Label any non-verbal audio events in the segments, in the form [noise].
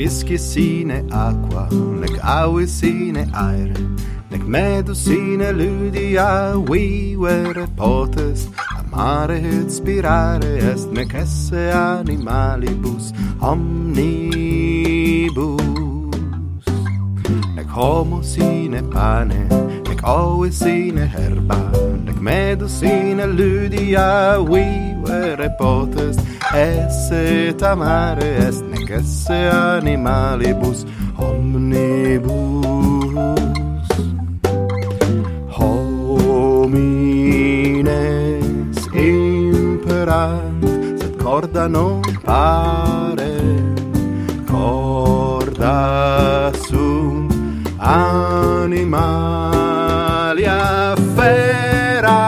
bisci sine aqua, nec aui sine aere, nec medu sine ludia vivere potest, amare et spirare est nec esse animalibus omnibus. Nec homo sine pane, nec ovis sine herba, nec medu sine ludia vivere potest, esse tamare est nec esse animalibus omnibus homines imperant sed corda non pare corda sum animalia fera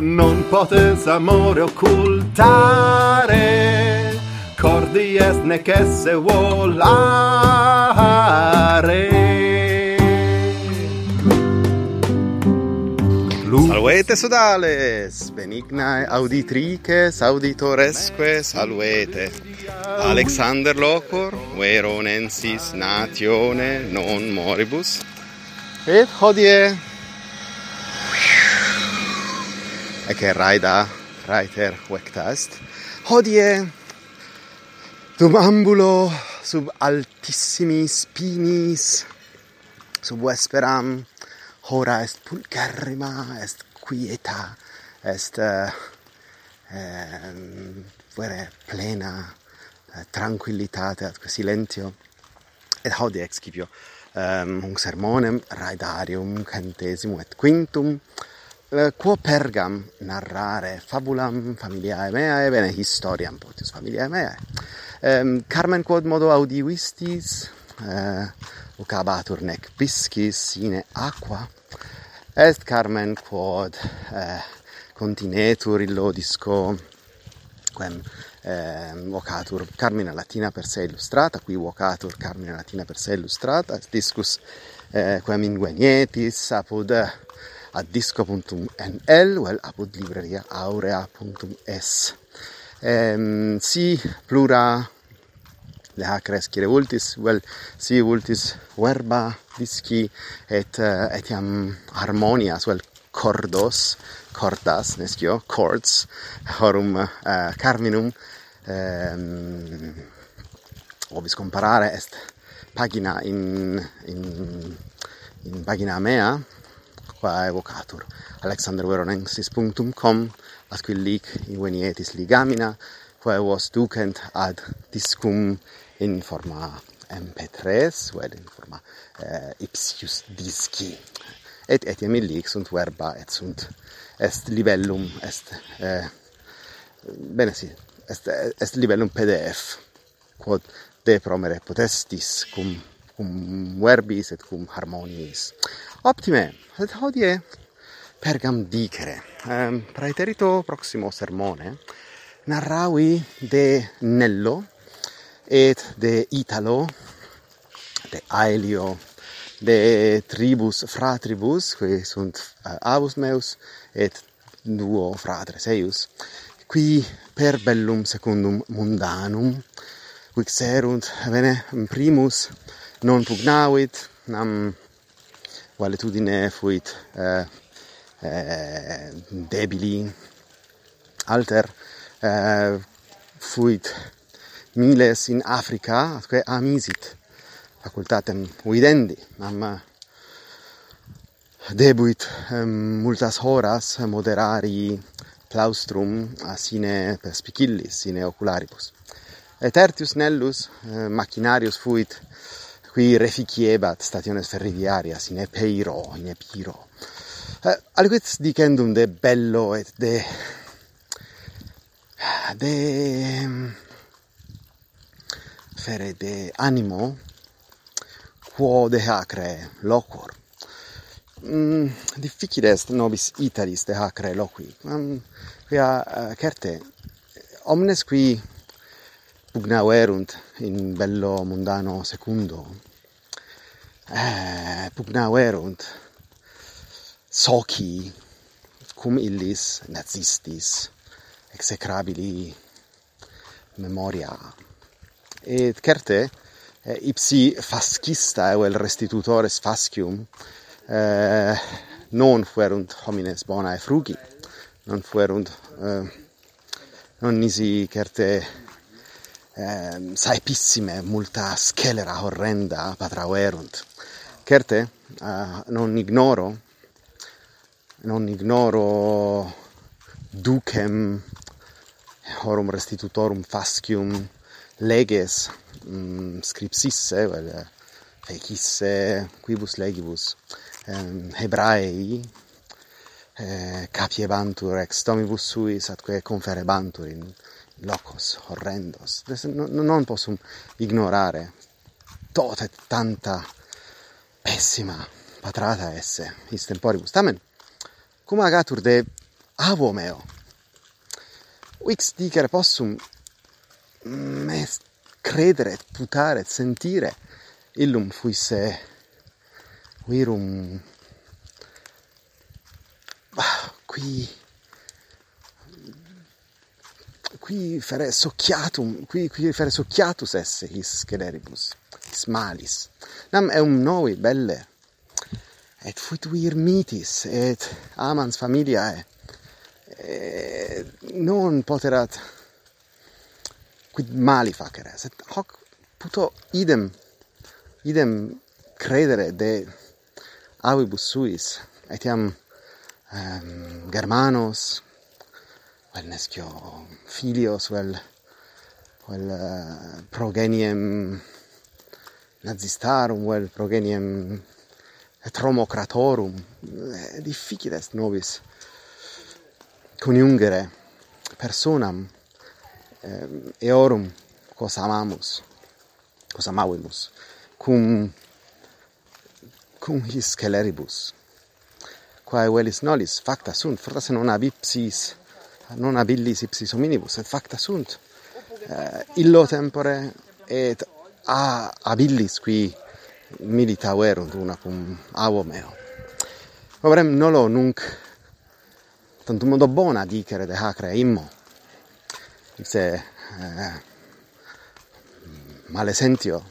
non potens amore occultare tardi est nec esse volare. Saluete Salvete sodales, benignae auditrices, auditoresque, salvete. Alexander Locor, veronensis natione non moribus, et hodie. Ecce raida raiter vectast hodie. Dum ambulo sub altissimi spinis, sub vesperam, hora est pulcherrima, est quieta, est eh, vere plena uh, tranquillitate, atque silentio. Et haud excipio um, un sermonem raedarium centesimum et quintum, eh, quo pergam narrare fabulam familiae meae, bene historiam potius familiae meae, um, Carmen quod modo audivistis eh, uh, ucabatur nec piscis sine aqua est Carmen quod uh, continetur illo disco quem eh, vocatur Carmina Latina per se illustrata, qui vocatur Carmina Latina per se illustrata, discus eh, quem ingenietis apud eh, ad disco.nl, vel apud libreria aurea.es ehm si plura le hac crescere vultis vel si vultis verba disci et eh, uh, etiam harmonia vel cordos cordas nescio chords horum uh, carminum ehm obis comparare est pagina in in in pagina mea qua evocatur alexanderveronensis.com asquillic ivenietis ligamina, quae vos ducent ad discum in forma mp3, vel in forma eh, ipsius disci. Et etiam illic sunt verba, et sunt est libellum, est, eh, bene si, est, est libellum pdf, quod de promere potestis cum, cum verbis et cum harmoniis. Optime, et hodie Pergam dicere. Um, praeterito proximo sermone narravi de Nello et de Italo de Aelio de tribus fratribus qui sunt uh, avus meus et duo fratres eius qui per bellum secundum mundanum qui serunt bene primus non pugnavit nam valetudine fuit uh, eh, debili alter eh, fuit miles in Africa atque amisit facultatem videndi nam eh, debuit um, multas horas moderari plaustrum a sine perspicillis sine ocularibus. Et tertius nellus eh, machinarius fuit qui reficiebat stationes ferroviaria sine Epeiro in Epiro. Eh, uh, aliquis dicendum de bello et de de fere de animo quo de acre locor mm, difficile est nobis italis de acre loqui. Um, quia uh, certe omnes qui pugnauerunt in bello mundano secundo eh, pugnauerunt soci cum illis nazistis execrabili memoria. Et certe eh, ipsi fascista vel restitutores fascium eh, non fuerunt homines bonae frugi non fuerunt eh, non nisi certe eh, saepissime multa scelera horrenda patrauerunt certe eh, non ignoro non ignoro ducem horum restitutorum fascium leges mm, scripsisse vel fecisse quibus legibus um, hebraei eh, capiebantur ex domibus suis atque conferebantur in locos horrendos. Non, non possum ignorare. Tot et tanta pessima patrata esse his temporibus. Tamen cum agatur de avo meo. Vix dicere possum mm, mes credere, putare, sentire, illum fuisse virum ah, qui qui fere sociatum qui qui fere sociatus esse his scederibus his malis nam eum novi belle et futuir mitis et amans familiae et non poterat quid mali facere et hoc puto idem idem credere de avibus suis etiam um, ehm, germanos vel nescio filios vel vel eh, uh, progeniem nazistarum vel progeniem et Romocratorum eh, difficile est nobis coniungere personam eh, eorum quos amamus quos amavimus cum cum his celeribus. Quae velis nolis facta sunt fortasse non abipsis non habilis ipsis hominibus et facta sunt. Eh, illo tempore et a habilis qui milita erunduna cum avomeo. Obrem nolo nunc tantum modo bona dicere de hacre immo. Se eh, malesentio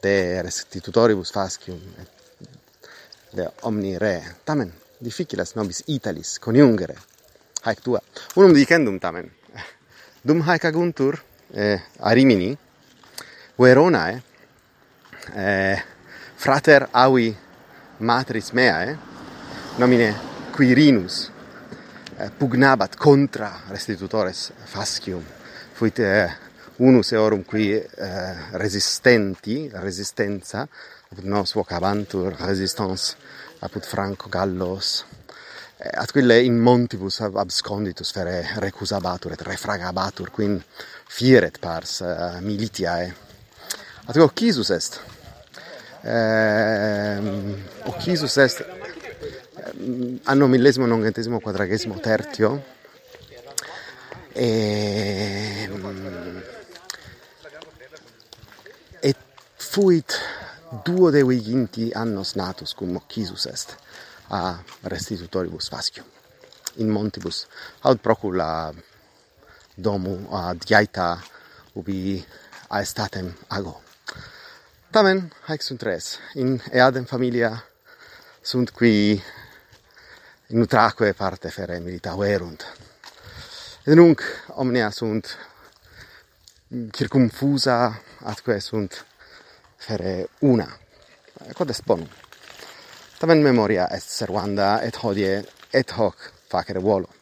de restitutoribus fascium et de omni re. Tamen difficiles nobis Italis coniungere. Haec tua. Unum dicendum tamen. Dum haec aguntur eh, a Rimini, Veronae, eh, eh, frater avi matris meae, eh, nomine Quirinus, eh, pugnabat contra restitutores fascium. Fuit eh, unus eorum qui eh, resistenti, resistenza, apud nos vocabantur resistance, apud Franco Gallos, eh, atquille in montibus absconditus fere recusabatur et refragabatur, quin fieret pars eh, uh, militiae. Eh. Atquo quisus est, eh, occhisus est. Anno millesimo nongentesimo quadragesimo tertio. Ehm, e et fuit duo de viginti annos natus cum oh, occisus est a restitutoribus fascium in montibus. Aut procula domu ad iaita ubi a estatem ago. Tamen, haec sunt res. In eadem familia sunt qui in utraque parte fere milita verunt. Et nunc omnia sunt circumfusa atque sunt fere una. Quod est bonum. Tamen memoria est servanda et hodie et hoc facere volo.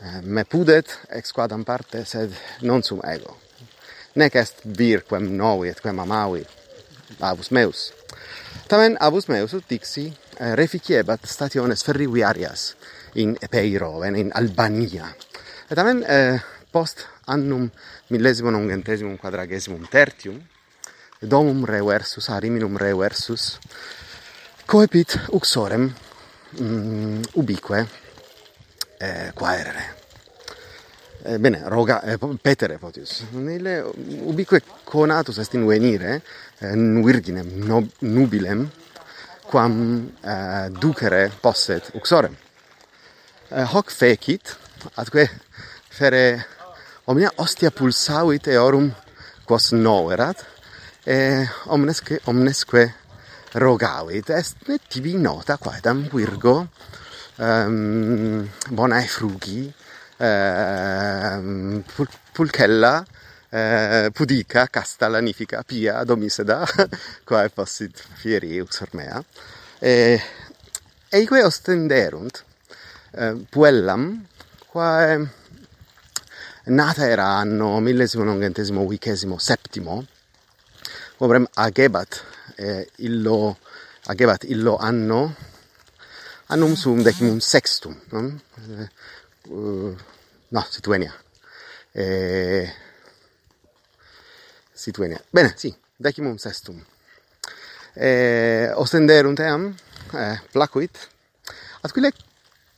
Eh, me pudet ex quadam parte sed non sum ego. Nec est vir quem novi et quem amavi, avus meus. Tamen avus meus dixi eh, reficiebat stationes ferroviarias in Epeiro en in Albania. Et tamen eh, post annum millesimo nongentesimum quadragesimum tertium domum reversus, ariminum reversus, coepit uxorem mm, ubique eh, quaerere Eh, bene, roga, eh, petere potius. Nile ubique conatus est in venire, eh, virginem nubilem, quam eh, ducere posset uxorem. Eh, hoc fecit, atque fere omnia ostia pulsavit eorum quos noverat, e omnesque, omnesque rogavit. Est ne tibi nota quaedam virgo ehm, um, bonae frugi, eh, pul pulchella eh, pudica castellanifica pia domiseda [laughs] quae possit fieri uxor mea eh, eique ostenderunt eh, puellam quae nata era anno millesimo nongentesimo vicesimo septimo Obrem agebat eh, illo agebat illo anno annum sum decimum sextum non? Eh, uh, no, Situenia. Eh, Situenia. Bene, sì, decimum sestum. Eh, ostenderunt eam, eh, placuit, atquile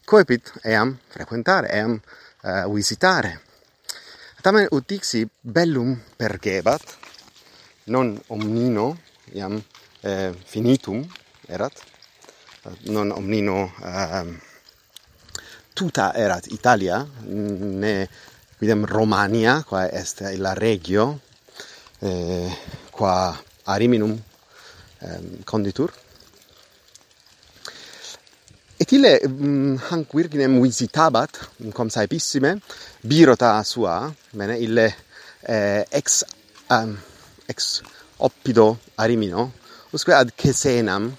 coepit eam frequentare, eam eh, visitare. Tamen utixi bellum pergebat, non omnino, iam eh, finitum erat, non omnino... Eh, tuta erat Italia, ne quidem Romania, qua est la regio, eh, qua ariminum eh, conditur. Et ille mm, hanc virginem visitabat, cum saepissime, birota sua, bene, ille eh, ex, um, ex oppido arimino, usque ad Cesenam,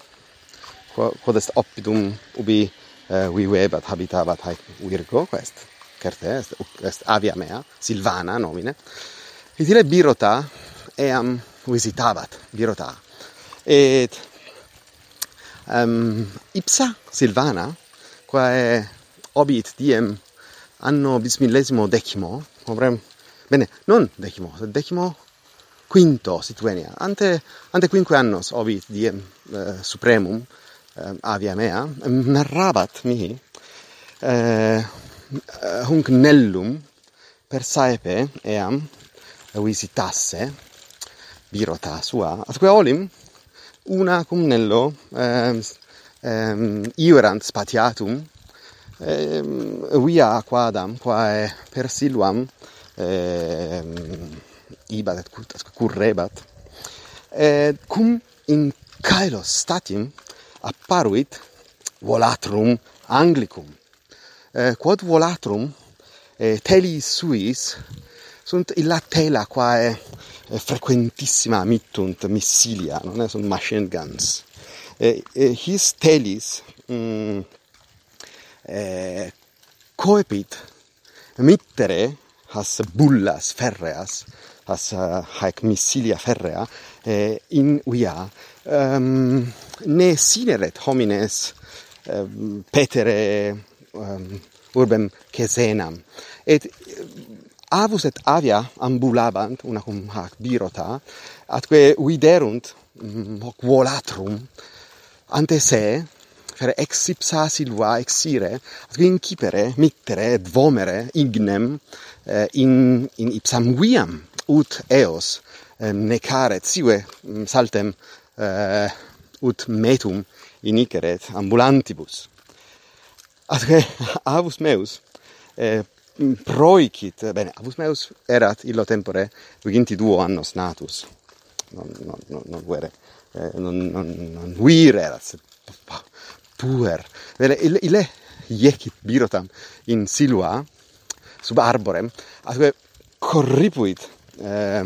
quod est oppidum ubi Eh, vivebat habitabat haec virgo quest certe est est avia mea Silvana nomine et idire birota eam visitabat birota. Et um, ipsa Silvana quae obit diem anno bismillesimo decimo obrem bene non decimo decimo quinto situenia ante ante quinque annos obit diem uh, supremum avia mea narrabat mihi eh, hunc nellum per saepe eam visitasse birota sua atque olim una cum nello ehm, ehm, iurant spatiatum ehm, via quadam quae per siluam ehm, ibat et currebat et eh, cum in caelo statim apparuit volatrum Anglicum. Eh, quod volatrum eh, telis suis sunt illa tela quae eh, eh, frequentissima mittunt missilia, non è? sunt machine guns. Eh, eh, his telis mm, eh, coepit mittere has bullas ferreas, has uh, haec missilia ferrea eh, in via um, ehm, ne sineret homines um, ehm, petere um, urbem cesenam et avus et avia ambulabant una cum hac birota atque viderunt mm, hoc volatrum ante se fer exipsas silva exire atque incipere mittere et vomere ignem eh, in in ipsam viam ut eos eh, necare sive mm, saltem eh, ut metum iniceret ambulantibus. Atque [laughs] avus meus eh, proicit eh, bene avus meus erat illo tempore viginti duo annos natus. Non non non non vere eh, non non non vir erat sed puer. Bene ille, ille iecit birotam in silua sub arborem atque corripuit eh,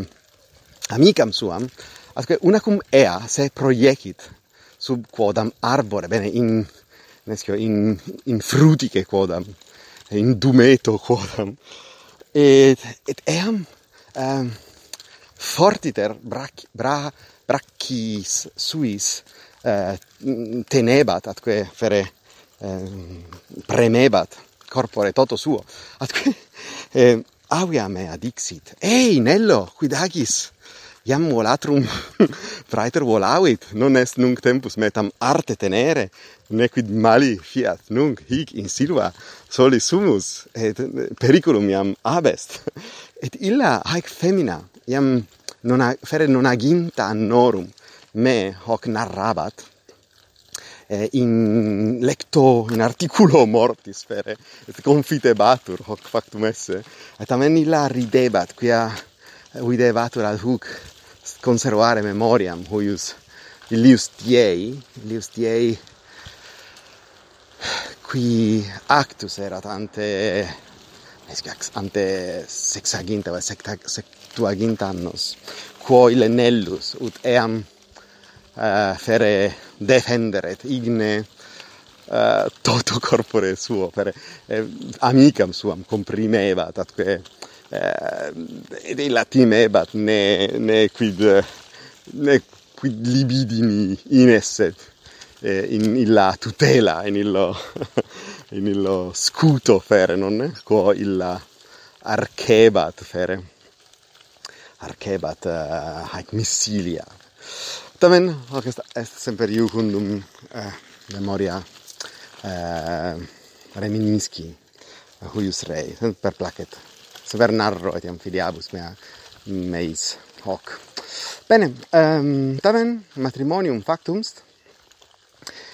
amicam suam atque unacum ea se proiecit sub quodam arbore. Bene in nescio in in frutice quodam in dumeto quodam. Et et eam um, fortiter brach bra brachis suis uh, tenebat atque fere ehm, um, premebat corpore toto suo. Atque [laughs] eh, avia mea dixit ei nello quid agis? iam volatrum [laughs] praeter volavit, non est nunc tempus metam arte tenere, nequid mali fiat nunc hic in silva soli sumus, et periculum iam abest. [laughs] Et illa haec femina, iam non ag, fere non aginta annorum, me hoc narrabat, eh, in lecto in articulo mortis fere et confitebatur hoc factum esse et amen illa ridebat quia videvatur ad hoc conservare memoriam huius illius tiei, illius tiei qui actus erat ante ante sexaginta va sectuaginta annos quo ille nellus ut eam uh, fere defenderet igne uh, toto corpore suo per eh, amicam suam comprimevat atque eh, ed illa timebat ne, ne quid ne quid libidini in eh, in illa tutela in illo [laughs] in illo scuto fere non quo illa archebat fere. Archebat eh, uh, hac missilia. Tamen hoc est, est semper iucundum eh, memoria eh, reminisci eh, huius rei eh, per placet svernarro etiam filiabus mea meis hoc. Bene, um, tamen matrimonium factum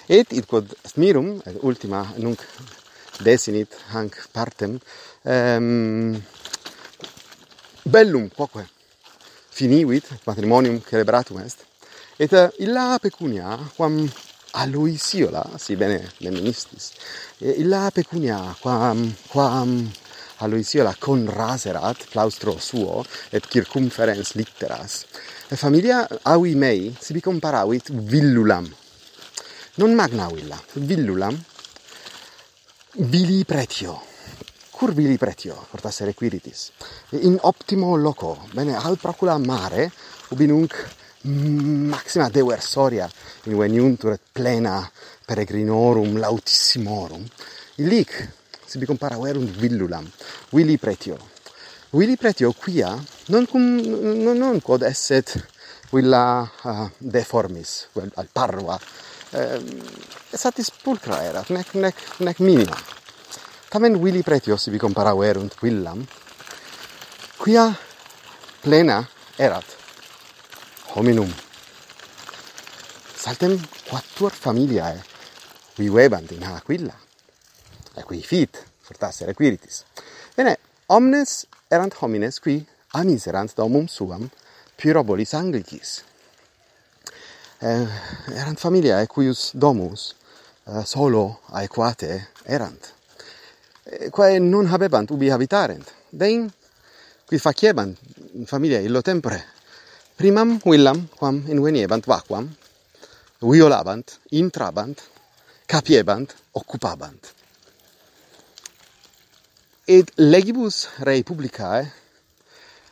et id quod smirum, mirum, et ultima nunc desinit hanc partem, um, bellum quoque finivit matrimonium celebratum est, et uh, illa pecunia, quam Aloisiola, si bene meministis, eh, illa pecunia, quam, quam Aloisio con raserat claustro suo et circumferens litteras. E familia aui mei sibi comparavit villulam. Non magna villa villulam. Vili pretio. Cur vili pretio portasse requiritis in optimo loco bene al procula mare ubi nunc maxima deversoria in veniuntur et plena peregrinorum lautissimorum. Illic sibi comparaverunt villulam vili pretio. Vili pretio quia non cum non, non quod esset villa uh, ah, deformis quel al parva. Eh, satis pulcra erat nec nec nec minima. Tamen vili pretio sibi comparaverunt villam quia plena erat. Hominum. Saltem quattuor familiae vivebant in aquilla Requi fit, fortasse requiritis. Bene, omnes erant homines qui amiserant domum suam pyrobolis anglicis. Eh, erant familiae cuius domus eh, solo aequate erant. Eh, quae non habebant ubi habitarent. Dein qui faciebant familiae illo tempore. Primam villam quam inveniebant vacuam, violabant, intrabant, capiebant, occupabant et legibus rei publicae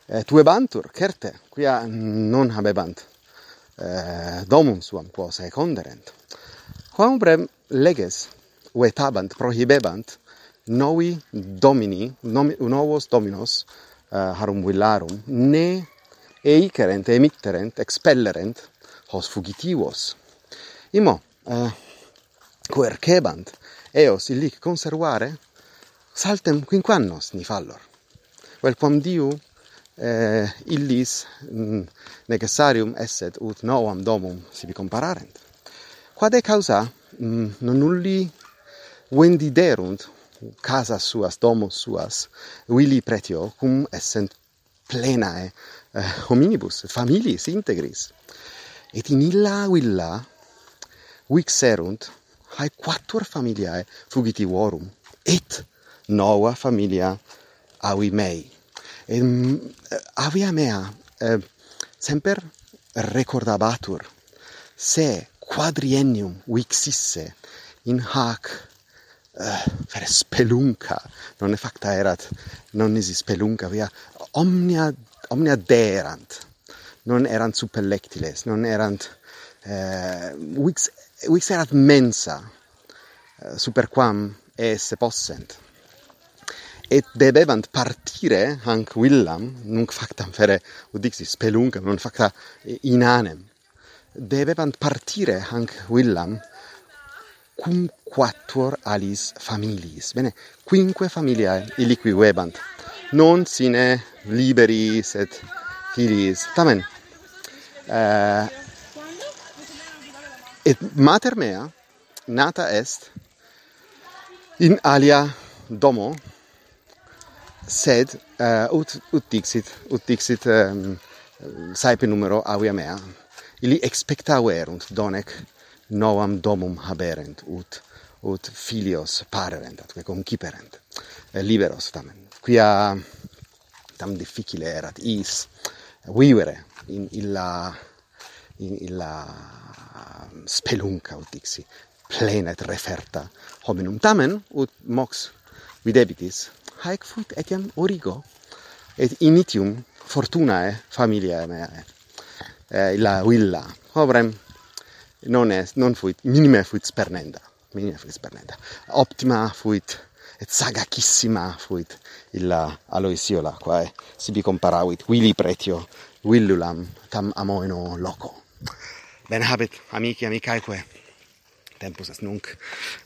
eh, eh tuebantur certe quia non habebant eh, domum suam quo seconderent. Quam brem leges vetabant prohibebant novi domini nomi, novos dominos eh, harum villarum ne eicerent emitterent expellerent hos fugitivos imo eh, quercebant eos illic conservare saltem quinquannos ni fallor. Vel quam diu eh, illis mm, necessarium esset ut novam domum sibi compararent. Quade causa? Mm, non nulli vendiderunt casa suas domus suas vili pretio cum essent plenae eh, eh, hominibus familis integris. Et in illa villa vixerunt haec quattuor familiae fugitivorum et nova familia avi mei. E, avia mea eh, semper recordabatur se quadriennium vixisse in hac uh, spelunca non è facta erat non nisi spelunca via omnia omnia derant non erant superlectiles non erant eh, vix vix erat mensa uh, super quam esse possent et debebant partire hanc villam, nunc factam fere, udixis, speluncam, non facta inanem, debebant partire hanc villam cum quattuor alis familiis. Bene, quinque familiae illiqui vebant, non sine liberis et filiis. Tamen, uh, et mater mea nata est in alia domo sed uh, ut ut dixit ut dixit um, saepe numero avia mea. Ili expectaverunt donec novam domum haberent ut ut filios parerent atque conciperent eh, liberos tamen. Quia tam difficile erat is vivere in illa in illa ehm, spelunca ut dixi plena et referta hominum. Tamen ut mox videbitis haec fuit etiam origo. Et initium fortunae familiae meae eh, la villa. Obrem non est non fuit minime fuit spernenda minime fuit spernenda. Optima fuit et sagacissima fuit illa Aloisiola quae sibi comparavit willi pretio willulam tam amoeno loco. Ben habet amici amicaeque tempus est nunc.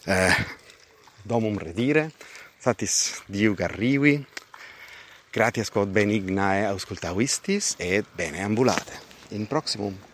Eh, domum redire satis Diu garrivi, gratias quod benignae auscultavistis et bene ambulate. In proximum.